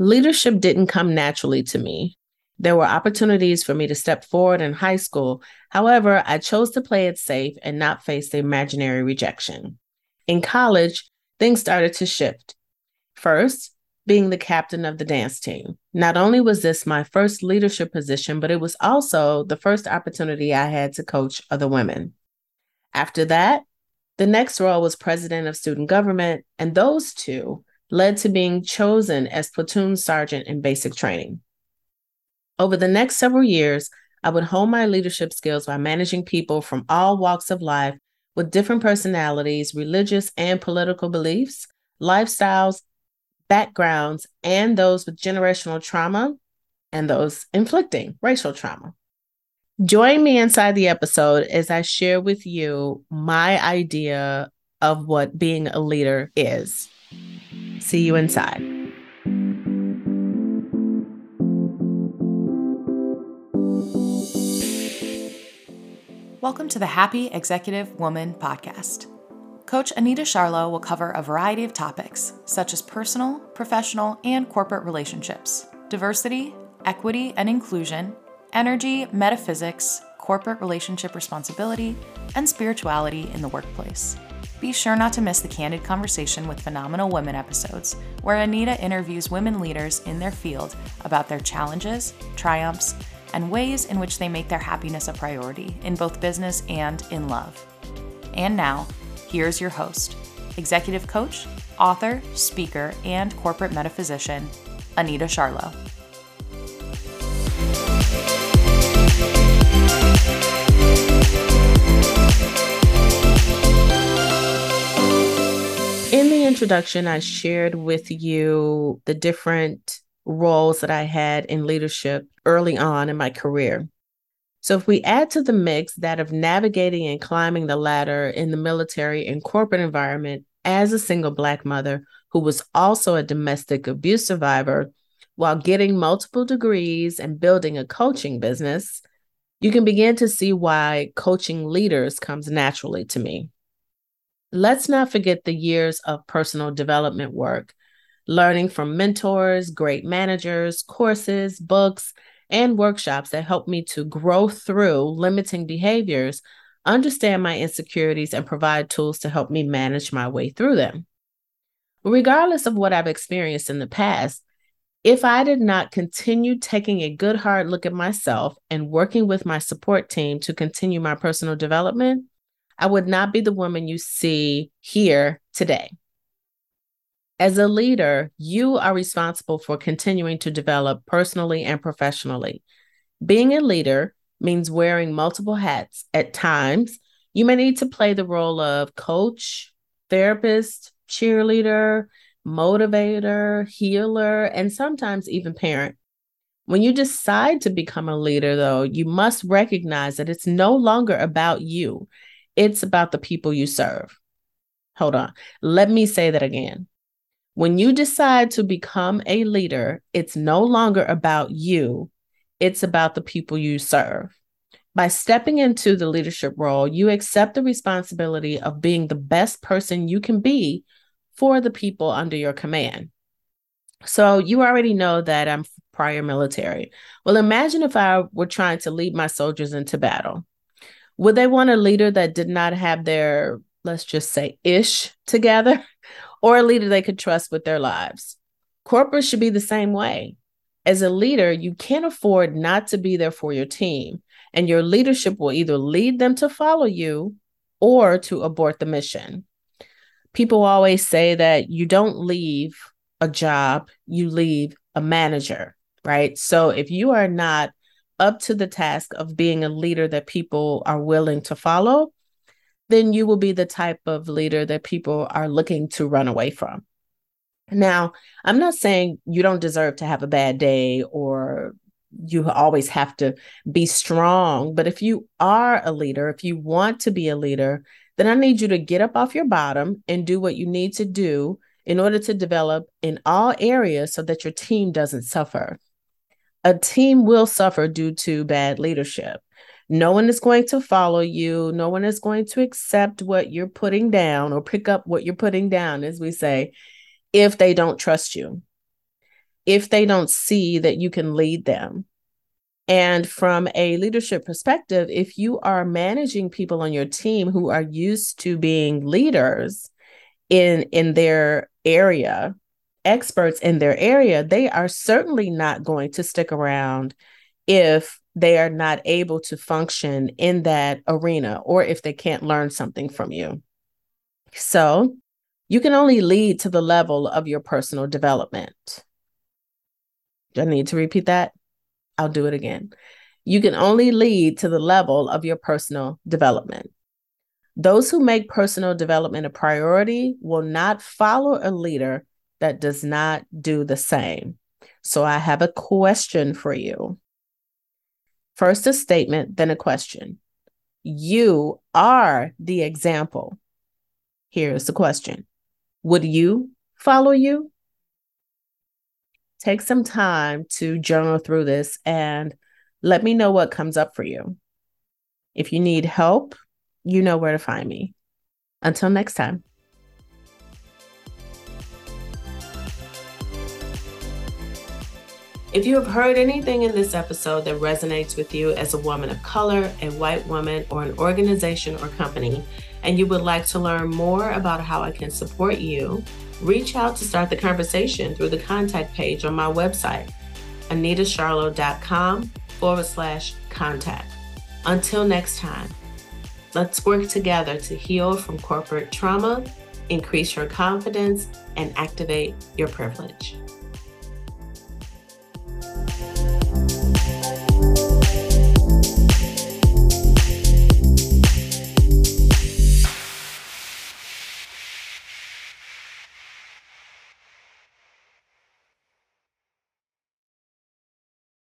Leadership didn't come naturally to me. There were opportunities for me to step forward in high school. However, I chose to play it safe and not face the imaginary rejection. In college, things started to shift. First, being the captain of the dance team. Not only was this my first leadership position, but it was also the first opportunity I had to coach other women. After that, the next role was president of student government, and those two led to being chosen as platoon sergeant in basic training. Over the next several years, I would hone my leadership skills by managing people from all walks of life with different personalities, religious and political beliefs, lifestyles, backgrounds, and those with generational trauma and those inflicting racial trauma. Join me inside the episode as I share with you my idea of what being a leader is. See you inside. Welcome to the Happy Executive Woman podcast. Coach Anita Charlo will cover a variety of topics, such as personal, professional, and corporate relationships, diversity, equity and inclusion, energy, metaphysics, corporate relationship responsibility, and spirituality in the workplace. Be sure not to miss the Candid Conversation with Phenomenal Women episodes, where Anita interviews women leaders in their field about their challenges, triumphs, and ways in which they make their happiness a priority in both business and in love. And now, here's your host, executive coach, author, speaker, and corporate metaphysician, Anita Charlo. Introduction, I shared with you the different roles that I had in leadership early on in my career. So, if we add to the mix that of navigating and climbing the ladder in the military and corporate environment as a single Black mother who was also a domestic abuse survivor while getting multiple degrees and building a coaching business, you can begin to see why coaching leaders comes naturally to me. Let's not forget the years of personal development work learning from mentors, great managers, courses, books, and workshops that help me to grow through limiting behaviors, understand my insecurities, and provide tools to help me manage my way through them. Regardless of what I've experienced in the past, if I did not continue taking a good hard look at myself and working with my support team to continue my personal development, I would not be the woman you see here today. As a leader, you are responsible for continuing to develop personally and professionally. Being a leader means wearing multiple hats. At times, you may need to play the role of coach, therapist, cheerleader, motivator, healer, and sometimes even parent. When you decide to become a leader, though, you must recognize that it's no longer about you, it's about the people you serve. Hold on. Let me say that again. When you decide to become a leader, it's no longer about you, it's about the people you serve. By stepping into the leadership role, you accept the responsibility of being the best person you can be for the people under your command. So, you already know that I'm prior military. Well, imagine if I were trying to lead my soldiers into battle. Would they want a leader that did not have their, let's just say, ish together? or a leader they could trust with their lives. Corporate should be the same way. As a leader, you can't afford not to be there for your team, and your leadership will either lead them to follow you or to abort the mission. People always say that you don't leave a job, you leave a manager, right? So if you are not up to the task of being a leader that people are willing to follow, then you will be the type of leader that people are looking to run away from. Now, I'm not saying you don't deserve to have a bad day or you always have to be strong, but if you are a leader, if you want to be a leader, then I need you to get up off your bottom and do what you need to do in order to develop in all areas so that your team doesn't suffer. A team will suffer due to bad leadership. No one is going to follow you. No one is going to accept what you're putting down or pick up what you're putting down, as we say, if they don't trust you. if they don't see that you can lead them. And from a leadership perspective, if you are managing people on your team who are used to being leaders in in their area, experts in their area, they are certainly not going to stick around if they are not able to function in that arena or if they can't learn something from you. So, you can only lead to the level of your personal development. Do I need to repeat that? I'll do it again. You can only lead to the level of your personal development. Those who make personal development a priority will not follow a leader that does not do the same. So I have a question for you. First, a statement, then a question. You are the example. Here's the question Would you follow you? take some time to journal through this and let me know what comes up for you. If you need help, you know where to find me. Until next time. If you have heard anything in this episode that resonates with you as a woman of color, a white woman, or an organization or company, and you would like to learn more about how I can support you, reach out to start the conversation through the contact page on my website, anitasharlow.com forward slash contact. Until next time, let's work together to heal from corporate trauma, increase your confidence, and activate your privilege.